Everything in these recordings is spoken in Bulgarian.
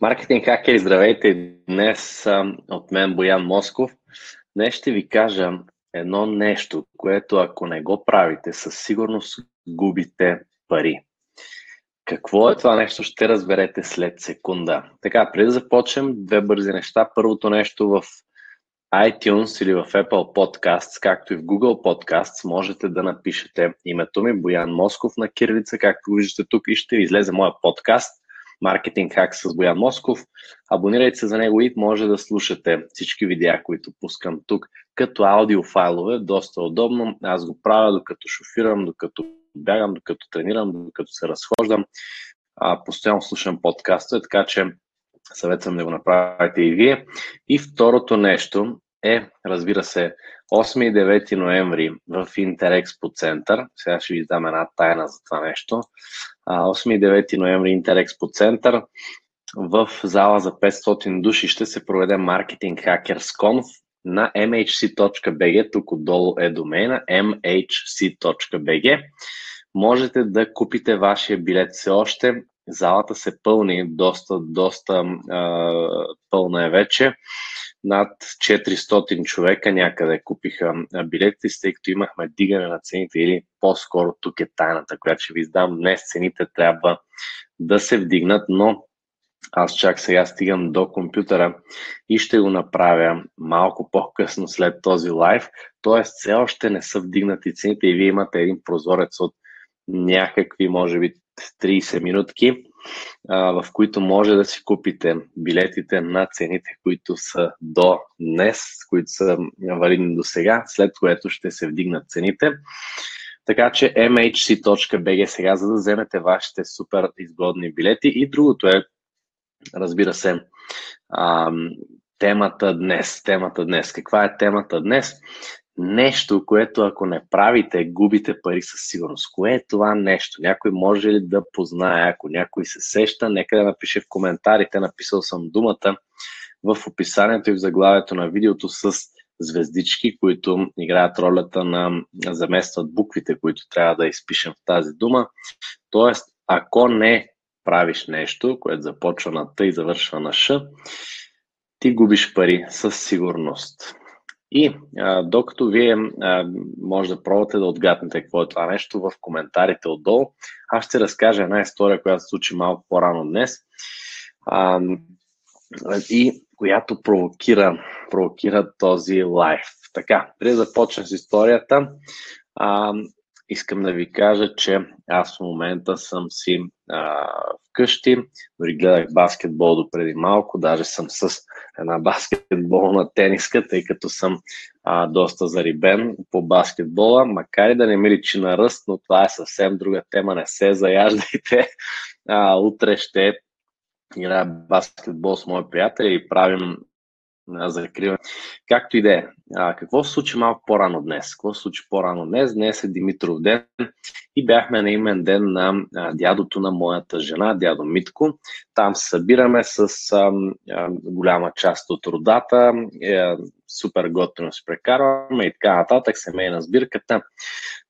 Маркетинг хакери, здравейте! Днес от мен Боян Москов. Днес ще ви кажа едно нещо, което ако не го правите, със сигурност губите пари. Какво е това нещо, ще разберете след секунда. Така, преди да започнем, две бързи неща. Първото нещо в iTunes или в Apple Podcasts, както и в Google Podcasts, можете да напишете името ми, Боян Москов на кирилица, както виждате тук и ще ви излезе моя подкаст Маркетинг хак с Боян Москов. Абонирайте се за него и може да слушате всички видеа, които пускам тук като аудиофайлове. Доста удобно. Аз го правя докато шофирам, докато бягам, докато тренирам, докато се разхождам. А, постоянно слушам подкаста, така че съветвам да го направите и вие. И второто нещо е, разбира се, 8 и 9 ноември в Интерекспо център. Сега ще ви дам една тайна за това нещо. 8 и 9 ноември Интерекспо център. В зала за 500 души ще се проведе Marketing Hackers Conf на mhc.bg. Тук отдолу е домена mhc.bg. Можете да купите вашия билет все още. Залата се пълни, доста, доста а, пълна е вече над 400 човека някъде купиха билетите, тъй като имахме дигане на цените или по-скоро тук е тайната, която ще ви издам. Днес цените трябва да се вдигнат, но аз чак сега стигам до компютъра и ще го направя малко по-късно след този лайв. Тоест, все още не са вдигнати цените и вие имате един прозорец от някакви, може би, 30 минутки в които може да си купите билетите на цените, които са до днес, които са валидни до сега, след което ще се вдигнат цените. Така че mhc.bg сега, за да вземете вашите супер изгодни билети. И другото е, разбира се, темата днес. Темата днес. Каква е темата днес? Нещо, което ако не правите, губите пари със сигурност. Кое е това нещо? Някой може ли да познае? Ако някой се сеща, нека да напише в коментарите. Написал съм думата в описанието и в заглавието на видеото с звездички, които играят ролята на заместват буквите, които трябва да изпишем в тази дума. Тоест, ако не правиш нещо, което започва на Т и завършва на Ш, ти губиш пари със сигурност. И а, докато вие а, може да пробвате да отгаднете какво е това нещо в коментарите отдолу, аз ще разкажа една история, която се случи малко по-рано днес а, и която провокира, провокира този лайф. Така, преди да започна с историята, а, искам да ви кажа, че аз в момента съм си а, вкъщи, дори гледах баскетбол до преди малко, даже съм с една баскетболна тениска, тъй като съм а, доста зарибен по баскетбола, макар и да не ми личи на ръст, но това е съвсем друга тема, не се заяждайте. А, утре ще играя баскетбол с мои приятели и правим закриване. Както и да е. Какво се случи малко по-рано днес? Какво се случи по-рано днес? Днес е Димитров ден и бяхме на имен ден на дядото на моята жена, дядо Митко. Там се събираме с а, а, голяма част от родата. Е, супер готино се прекарваме и така нататък, семейна сбирката.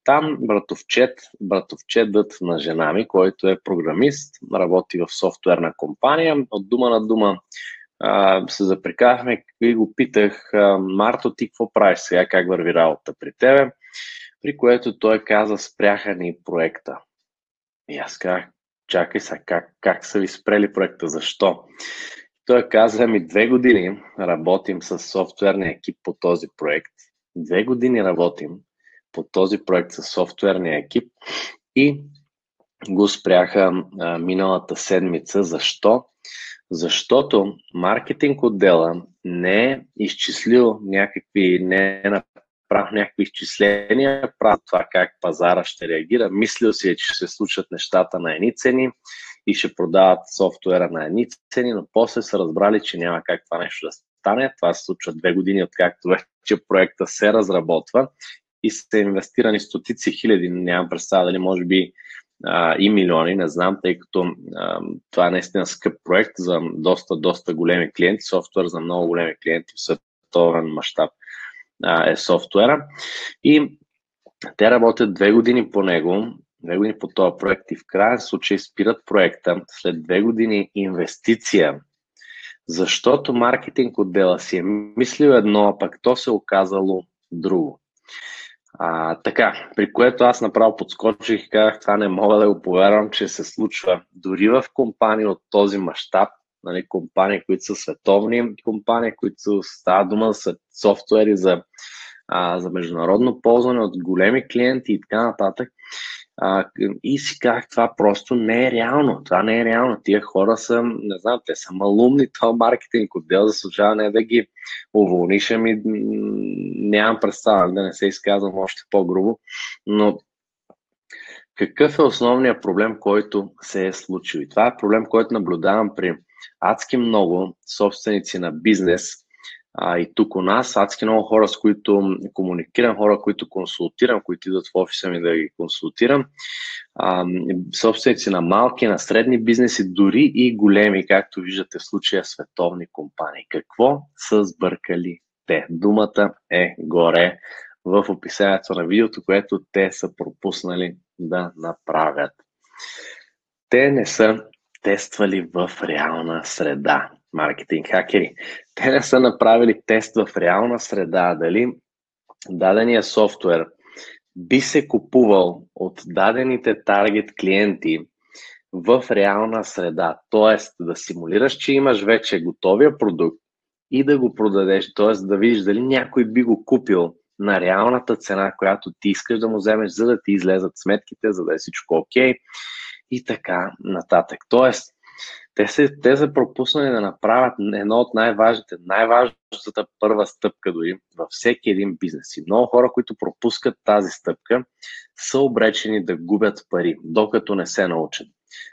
Там братовчет, братовчетът на жена ми, който е програмист, работи в софтуерна компания, от дума на дума а, се запрекахме и го питах, Марто, ти какво правиш сега, как върви работа при тебе? При което той каза, спряха ни проекта. И аз казах, чакай сега, как, как са ви спрели проекта, защо? Той каза, ми две години работим с софтуерния екип по този проект. Две години работим по този проект с софтуерния екип и го спряха а, миналата седмица. Защо? Защото маркетинг отдела не е изчислил някакви, не е направил някакви изчисления, прави това как пазара ще реагира. Мислил си е, че ще се случат нещата на едни цени и ще продават софтуера на едни цени, но после са разбрали, че няма как това нещо да стане. Това се случва две години, откакто вече проекта се разработва и са инвестирани стотици хиляди, нямам представа дали може би и милиони, не знам, тъй като а, това е наистина скъп проект за доста, доста големи клиенти, софтуер за много големи клиенти в световен мащаб е софтуера. И те работят две години по него, две години по този проект и в крайен случай спират проекта след две години инвестиция Защото маркетинг отдела си е мислил едно, а пък то се е оказало друго. А, така, при което аз направо подскочих и казах, това не мога да го повярвам, че се случва дори в компании от този мащаб, нали, компании, които са световни компании, които става дума за софтуери за, а, за международно ползване от големи клиенти и така нататък. А, и си казах, това просто не е реално. Това не е реално. Тия хора са, не знам, те са малумни, това маркетинг отдел заслужава не да ги уволниш, ами нямам представа, да не се изказвам още по-грубо, но какъв е основният проблем, който се е случил? И това е проблем, който наблюдавам при адски много собственици на бизнес, а, и тук у нас, адски много хора, с които комуникирам, хора, които консултирам, които идват в офиса ми да ги консултирам, а, собственици на малки, на средни бизнеси, дори и големи, както виждате в случая световни компании. Какво са сбъркали те? Думата е горе в описанието на видеото, което те са пропуснали да направят. Те не са тествали в реална среда маркетинг хакери. Те не са направили тест в реална среда, дали дадения софтуер би се купувал от дадените таргет клиенти в реална среда. Тоест да симулираш, че имаш вече готовия продукт и да го продадеш, т.е. да видиш дали някой би го купил на реалната цена, която ти искаш да му вземеш, за да ти излезат сметките, за да е всичко окей okay, и така нататък. Тоест, те са, те са пропуснали да направят едно от най-важните, най-важната първа стъпка дори във всеки един бизнес. И много хора, които пропускат тази стъпка, са обречени да губят пари, докато не се научат.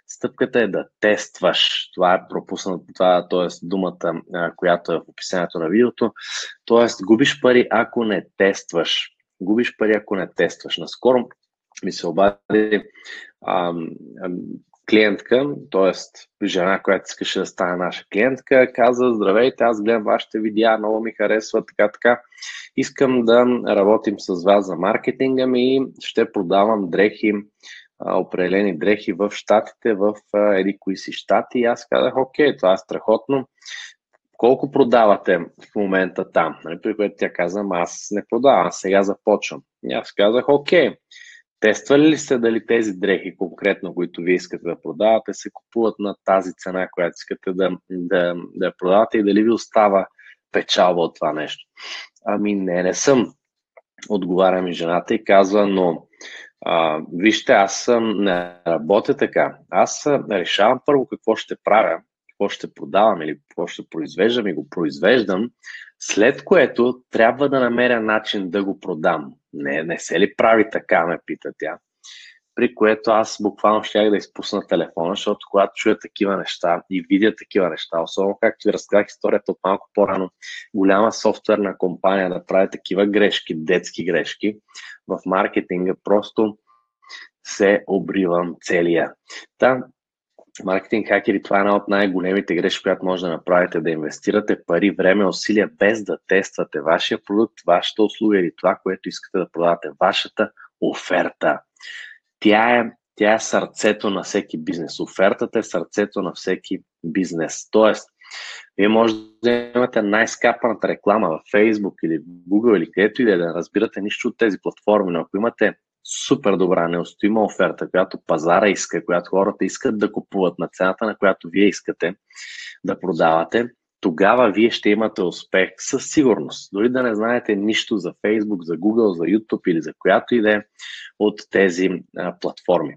Стъпката е да тестваш. Това е пропуснато, това т.е. думата, която е в описанието на видеото. Т.е. губиш пари, ако не тестваш. Губиш пари, ако не тестваш. Наскоро ми се обади клиентка, т.е. жена, която искаше да стане наша клиентка, каза, здравейте, аз гледам вашите видеа, много ми харесва, така, така. Искам да работим с вас за маркетинга ми и ще продавам дрехи, определени дрехи в щатите, в еди кои си щати. И аз казах, окей, това е страхотно. Колко продавате в момента там? Нали, при което тя каза, аз не продавам, сега започвам. И аз казах, окей, Тествали ли сте дали тези дрехи конкретно, които вие искате да продавате, се купуват на тази цена, която искате да, да, да продавате и дали ви остава печалба от това нещо? Ами не, не съм. Отговаря ми жената и казва, но а, вижте, аз съм, не работя така. Аз решавам първо какво ще правя, какво ще продавам или какво ще произвеждам и го произвеждам, след което трябва да намеря начин да го продам. Не, не се ли прави така, ме пита тя. При което аз буквално щях да изпусна телефона, защото когато чуя такива неща и видя такива неща, особено както ви разказах историята от малко по-рано, голяма софтуерна компания да прави такива грешки, детски грешки в маркетинга, просто се обривам целия. Та, маркетинг хакери, това е една от най-големите грешки, която може да направите, да инвестирате пари, време, усилия, без да тествате вашия продукт, вашата услуга или това, което искате да продавате, вашата оферта. Тя е, тя е сърцето на всеки бизнес. Офертата е сърцето на всеки бизнес. Тоест, вие може да имате най-скапаната реклама в Facebook или Google или където и е, да разбирате нищо от тези платформи, но ако имате супер добра, неустоима оферта, която пазара иска, която хората искат да купуват на цената, на която вие искате да продавате, тогава вие ще имате успех със сигурност. Дори да не знаете нищо за Facebook, за Google, за YouTube или за която и да е от тези а, платформи.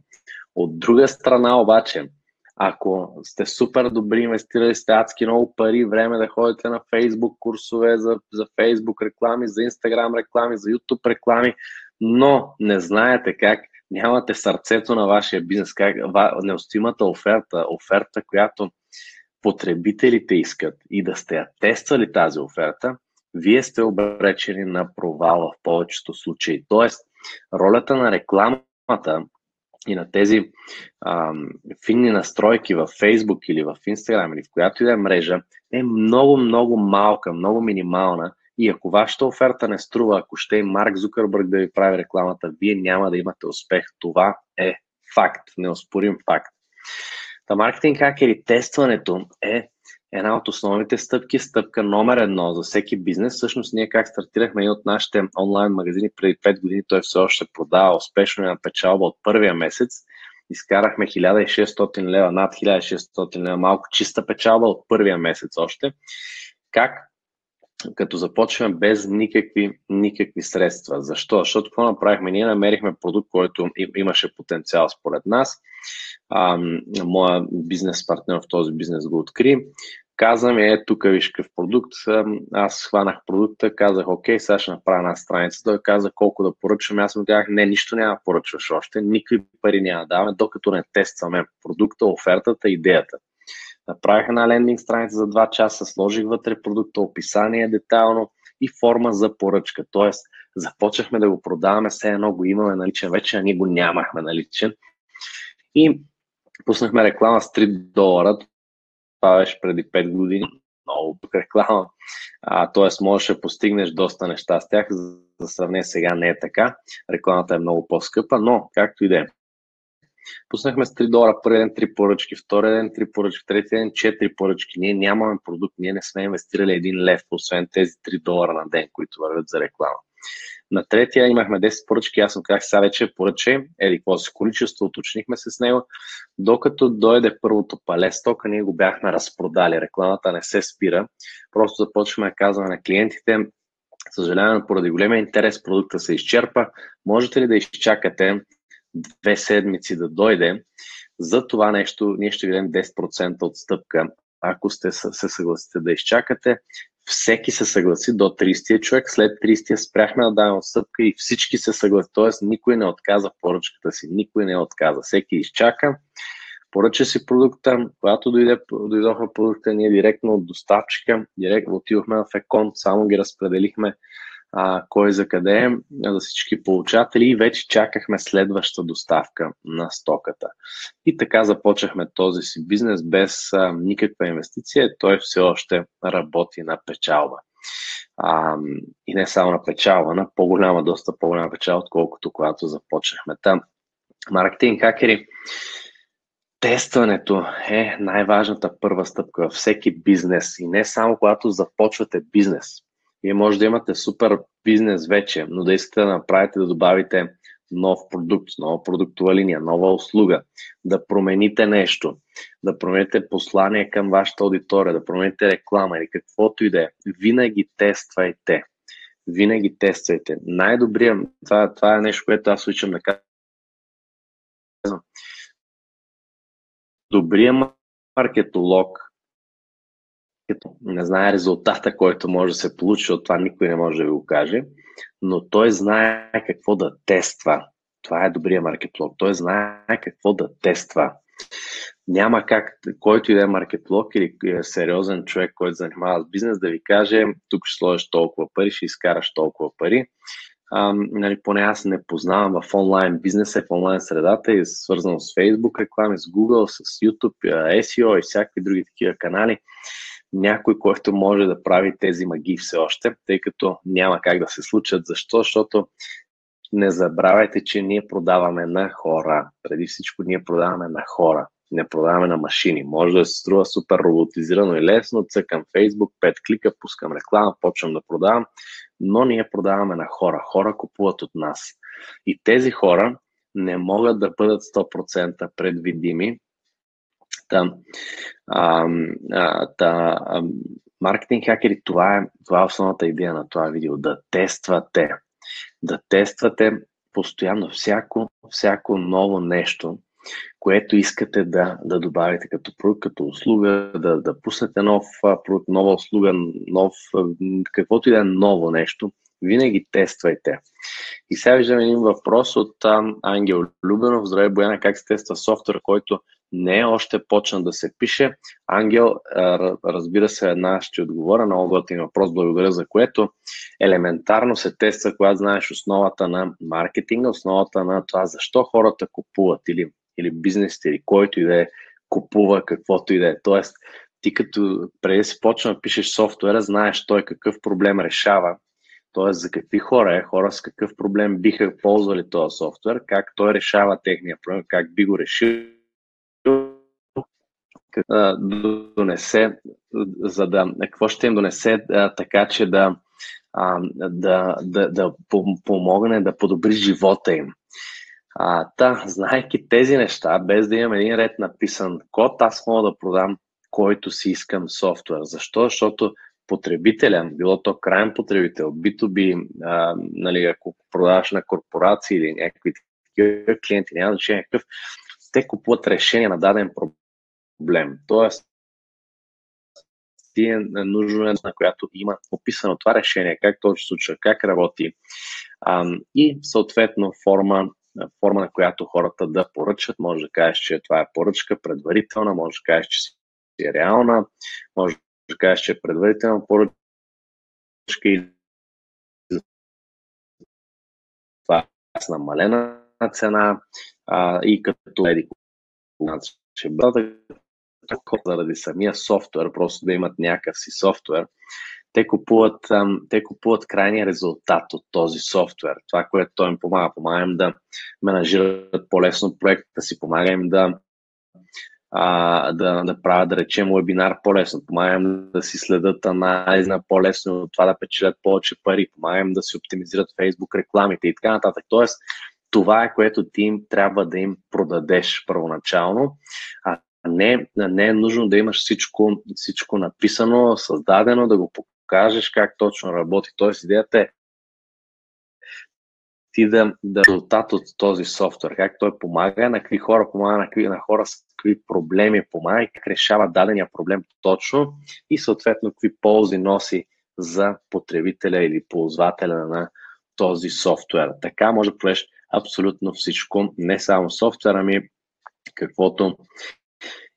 От друга страна обаче, ако сте супер добри, инвестирали сте адски много пари, време да ходите на Facebook курсове за, за Facebook реклами, за Instagram реклами, за YouTube реклами, но не знаете как, нямате сърцето на вашия бизнес, как неустимата оферта, оферта, която потребителите искат и да сте я тествали тази оферта, вие сте обречени на провал в повечето случаи. Тоест, ролята на рекламата и на тези а, финни настройки в Facebook или в Instagram или в която и да е мрежа е много, много малка, много минимална и ако вашата оферта не струва, ако ще е Марк Зукърбърг да ви прави рекламата, вие няма да имате успех. Това е факт, неоспорим факт. Та маркетинг хакери тестването е една от основните стъпки, стъпка номер едно за всеки бизнес. Всъщност ние как стартирахме и от нашите онлайн магазини преди 5 години, той все още продава успешно на печалба от първия месец. Изкарахме 1600 лева, над 1600 лева, малко чиста печалба от първия месец още. Как като започваме без никакви, никакви средства. Защо? Защото какво направихме? Ние намерихме продукт, който имаше потенциал според нас. А, моя бизнес партньор в този бизнес го откри. Казвам, е, тук виж какъв продукт. Аз хванах продукта, казах, окей, сега ще направя една страница. Той каза колко да поръчвам. Аз му казах, не, нищо няма да поръчваш още, никакви пари няма да даваме, докато не тестваме продукта, офертата, идеята. Направих една лендинг страница за 2 часа, сложих вътре продукта, описание детайлно и форма за поръчка. Тоест, започнахме да го продаваме, все едно го имаме наличен, вече а ние го нямахме наличен. И пуснахме реклама с 3 долара. Това беше преди 5 години. Много реклама. А, тоест, можеш да постигнеш доста неща с тях. За сравнение сега не е така. Рекламата е много по-скъпа, но както и да е. Пуснахме с 3 долара първи ден 3 поръчки, втори ден 3 поръчки, трети ден 4 поръчки. Ние нямаме продукт, ние не сме инвестирали един лев, освен тези 3 долара на ден, които вървят за реклама. На третия имахме 10 поръчки, аз съм казах, сега вече поръчай, еди какво си количество, уточнихме се с него. Докато дойде първото пале стока, ние го бяхме разпродали. Рекламата не се спира. Просто започваме да казваме на клиентите, съжалявам, поради големия интерес продукта се изчерпа. Можете ли да изчакате две седмици да дойде, за това нещо ние ще ви дадем 10% отстъпка. Ако сте се съгласите да изчакате, всеки се съгласи до 30 човек, след 30 спряхме да даваме отстъпка и всички се съгласи, т.е. никой не отказа поръчката си, никой не отказа, всеки изчака, поръча си продукта, когато дойде, дойдоха продукта, ние директно от доставчика, директно отидохме в Екон, само ги разпределихме а, кой за къде е, за всички получатели и вече чакахме следваща доставка на стоката. И така започнахме този си бизнес без а, никаква инвестиция. Той все още работи на печалба. А, и не само на печалба, на по-голяма, доста по-голяма печалба, отколкото когато започнахме там. Маркетинг хакери, тестването е най-важната първа стъпка във всеки бизнес и не само когато започвате бизнес. Вие може да имате супер бизнес вече, но да искате да направите, да добавите нов продукт, нова продуктова линия, нова услуга, да промените нещо, да промените послание към вашата аудитория, да промените реклама или каквото и да е. Винаги тествайте. Винаги тествайте. Най-добрият, това, това е нещо, което аз учам да казвам. Добрият маркетолог като не знае резултата, който може да се получи, от това никой не може да ви го каже, но той знае какво да тества. Това е добрия маркетлог. Той знае какво да тества. Няма как, който и да е маркетлог или е сериозен човек, който занимава с бизнес, да ви каже, тук ще сложиш толкова пари, ще изкараш толкова пари. А, нали, поне аз не познавам в онлайн бизнеса, в онлайн средата и свързано с Facebook реклами, с Google, с YouTube, SEO и всякакви други такива канали някой, който може да прави тези магии все още, тъй като няма как да се случат. Защо? Защото не забравяйте, че ние продаваме на хора. Преди всичко ние продаваме на хора. Не продаваме на машини. Може да се струва супер роботизирано и лесно. Цъкам Facebook, 5 клика, пускам реклама, почвам да продавам. Но ние продаваме на хора. Хора купуват от нас. И тези хора не могат да бъдат 100% предвидими, Та, а, та, а, маркетинг хакери, това е, това е основната идея на това видео. Да тествате. Да тествате постоянно всяко, всяко ново нещо, което искате да, да добавите като продукт, като услуга, да, да пуснете нов продукт, нова услуга, нов, каквото и да е ново нещо, винаги тествайте. И сега виждам един въпрос от Ангел Любенов. Здравей, Бояна, как се тества софтуер, който не е още почна да се пише. Ангел, разбира се, една ще отговоря, много готин въпрос, благодаря за което. Елементарно се тества, когато знаеш основата на маркетинга, основата на това защо хората купуват или, или бизнесите, или който и да е купува каквото и да е. Тоест, ти като преди си почна да пишеш софтуера, знаеш той какъв проблем решава, т.е. за какви хора е, хора с какъв проблем биха ползвали този софтуер, как той решава техния проблем, как би го решил донесе за да, какво ще им донесе така, че да, да, да, да помогне да подобри живота им. А, та, знаеки тези неща, без да имам един ред написан код, аз мога да продам който си искам софтуер. Защо? Защото потребителя, било то крайен потребител, B2B, а, нали, ако продаваш на корпорации или някакви такива клиенти, няма значение какъв, те купуват решение на даден проблем. Тоест, ти е нужно на която има описано това решение, как то се случва, как работи а, и съответно форма, форма, на която хората да поръчат. Може да кажеш, че това е поръчка предварителна, може да кажеш, че е реална, може да кажеш, че е предварителна поръчка и това е намалена цена а, и като еди ще бъде заради самия софтуер, просто да имат някакъв си софтуер, те купуват, те купуват крайния резултат от този софтуер. Това, което той им помага. Помага им да менажират по-лесно проекта си, помага им да, а, да, да правят, да речем, вебинар по-лесно, помага им да си следят анализ на по-лесно от това да печелят повече пари, помага им да си оптимизират Facebook рекламите и така нататък. Тоест, това е което ти им трябва да им продадеш първоначално, а не, не е нужно да имаш всичко, всичко написано, създадено, да го покажеш как точно работи. Тоест идеята е ти да, да резултат от този софтуер, как той помага, на какви хора помага, на, какви, на хора с какви проблеми помага и как решава дадения проблем точно и съответно какви ползи носи за потребителя или ползвателя на този софтуер. Така може да правиш абсолютно всичко, не само софтуер, ами каквото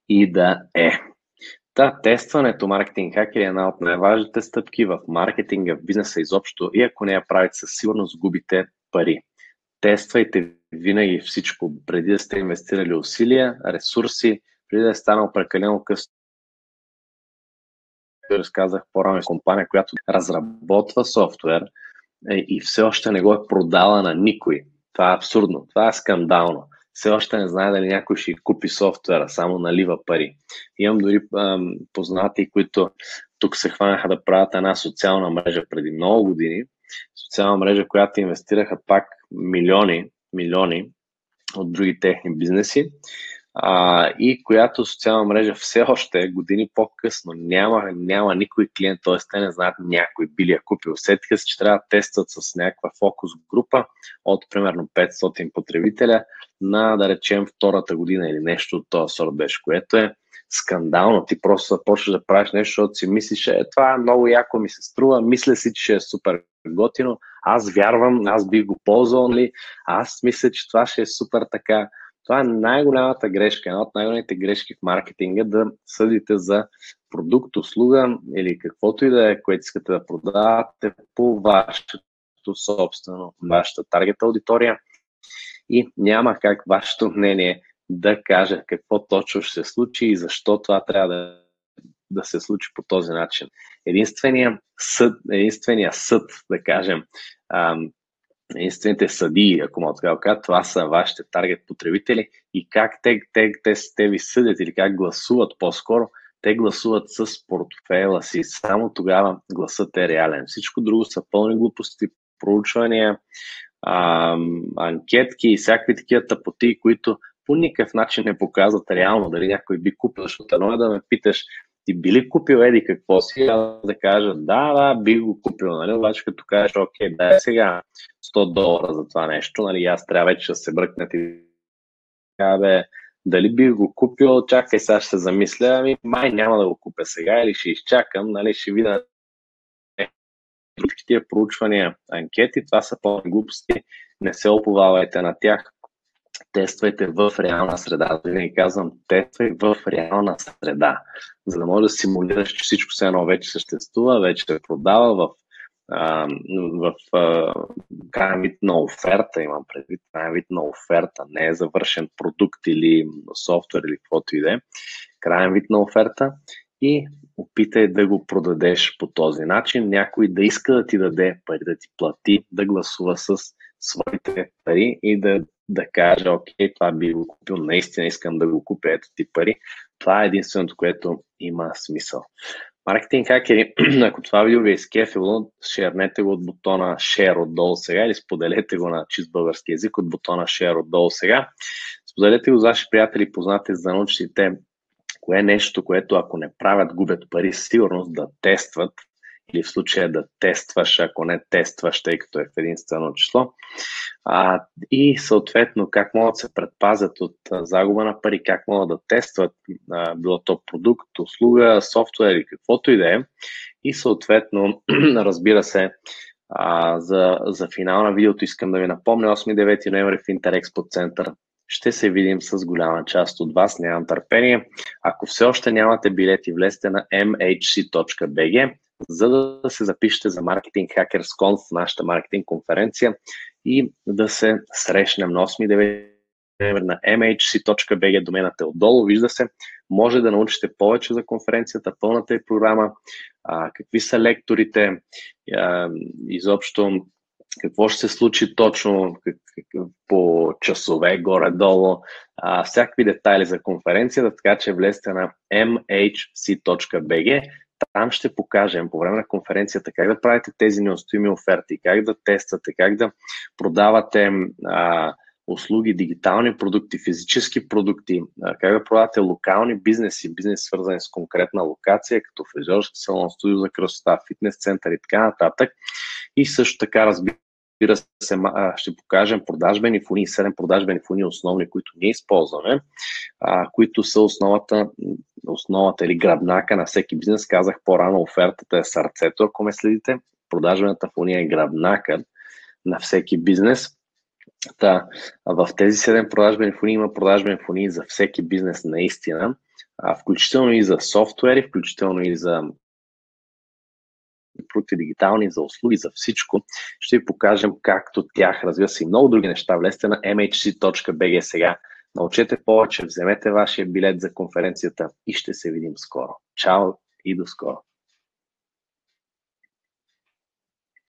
и да е. Та, тестването маркетинг хакер е една от най-важните стъпки в маркетинга, в бизнеса изобщо и ако не я правите, със сигурност губите пари. Тествайте винаги всичко, преди да сте инвестирали усилия, ресурси, преди да е станал прекалено късно. Разказах по-рано компания, която разработва софтуер е, и все още не го е продала на никой. Това е абсурдно, това е скандално все още не знае дали някой ще купи софтуера, само налива пари. Имам дори ам, познати, които тук се хванаха да правят една социална мрежа преди много години. Социална мрежа, която инвестираха пак милиони, милиони от други техни бизнеси а, и която социална мрежа все още години по-късно няма, няма никой клиент, т.е. те не знаят някой би ли я купил. Сетиха се, че трябва да тестват с някаква фокус група от примерно 500 потребителя на, да речем, втората година или нещо от този сорт беше, което е скандално. Ти просто започваш да правиш нещо, защото си мислиш, е, това е много яко ми се струва, мисля си, че е супер готино, аз вярвам, аз бих го ползвал, нали? аз мисля, че това ще е супер така това е най-голямата грешка, една от най-големите грешки в маркетинга да съдите за продукт, услуга или каквото и да е, което искате да продавате по вашето собствено, вашата таргет аудитория и няма как вашето мнение да каже какво точно ще се случи и защо това трябва да, да се случи по този начин. Единственият съд, единствения съд да кажем, единствените съдии, ако мога така да кажа, това са вашите таргет потребители и как те, те, те, те ви съдят или как гласуват по-скоро, те гласуват с портфела си. Само тогава гласът е реален. Всичко друго са пълни глупости, проучвания, а, анкетки и всякакви такива тъпоти, които по никакъв начин не показват реално дали някой би купил, защото едно е да ме питаш ти би ли купил еди какво си, аз да кажа да, да, би го купил, нали? обаче като кажеш, окей, дай сега 100 долара за това нещо, нали, аз трябва вече да се бръкна и така, бе, дали би го купил, чакай сега ще се замисля, ами май няма да го купя сега или ще изчакам, нали, ще видя всички тия проучвания, анкети, това са по-глупости, не се оповавайте на тях, тествайте в реална среда. Винаги казвам, тествай в реална среда, за да можеш да симулираш, че всичко все едно вече съществува, вече се продава в в крайен вид на оферта, имам предвид, крайен вид на оферта, не е завършен продукт или софтуер или каквото и да е, крайен вид на оферта и опитай да го продадеш по този начин, някой да иска да ти даде пари, да ти плати, да гласува с своите пари и да, да каже, окей, това би го купил, наистина искам да го купя, ето ти пари. Това е единственото, което има смисъл. Маркетинг хакери, ако това видео ви е скефило, шернете го от бутона Share отдолу сега или споделете го на чист български язик от бутона Share отдолу сега. Споделете го с ваши приятели познати, за да научите кое е нещо, което ако не правят, губят пари, сигурност да тестват или в случая да тестваш, ако не тестваш, тъй като е в единствено число. А, и съответно как могат да се предпазят от загуба на пари, как могат да тестват, а, било то продукт, услуга, софтуер или каквото и да е. И съответно, разбира се, а, за, за финал на видеото искам да ви напомня 8-9 ноември в Интерекспо център ще се видим с голяма част от вас. Нямам търпение. Ако все още нямате билети, влезте на mhc.bg, за да се запишете за Marketing Hackers Conf, нашата маркетинг конференция и да се срещнем на 8-9 на mhc.bg, домената е отдолу, вижда се. Може да научите повече за конференцията, пълната е програма, а, какви са лекторите, а, изобщо какво ще се случи точно по часове, горе-долу, а, всякакви детайли за конференцията, така че влезте на mhc.bg. Там ще покажем по време на конференцията как да правите тези неустоими оферти, как да тествате, как да продавате а, услуги, дигитални продукти, физически продукти, как да продавате локални бизнеси, бизнес свързани с конкретна локация, като фризьорски салон, студио за красота, фитнес център и така нататък. И също така, разбира се, ще покажем продажбени фуни, 7 продажбени фуни основни, които ние използваме, а, които са основата, основата или гръбнака на всеки бизнес. Казах по-рано, офертата е сърцето, ако ме следите. Продажбената фуния е гръбнака на всеки бизнес. Та, в тези 7 продажбени фуни има продажбени фуни за всеки бизнес наистина, а, включително и за софтуери, включително и за продукти дигитални, за услуги, за всичко. Ще ви покажем както тях, разбира се и много други неща. Влезте на mhc.bg сега, научете повече, вземете вашия билет за конференцията и ще се видим скоро. Чао и до скоро!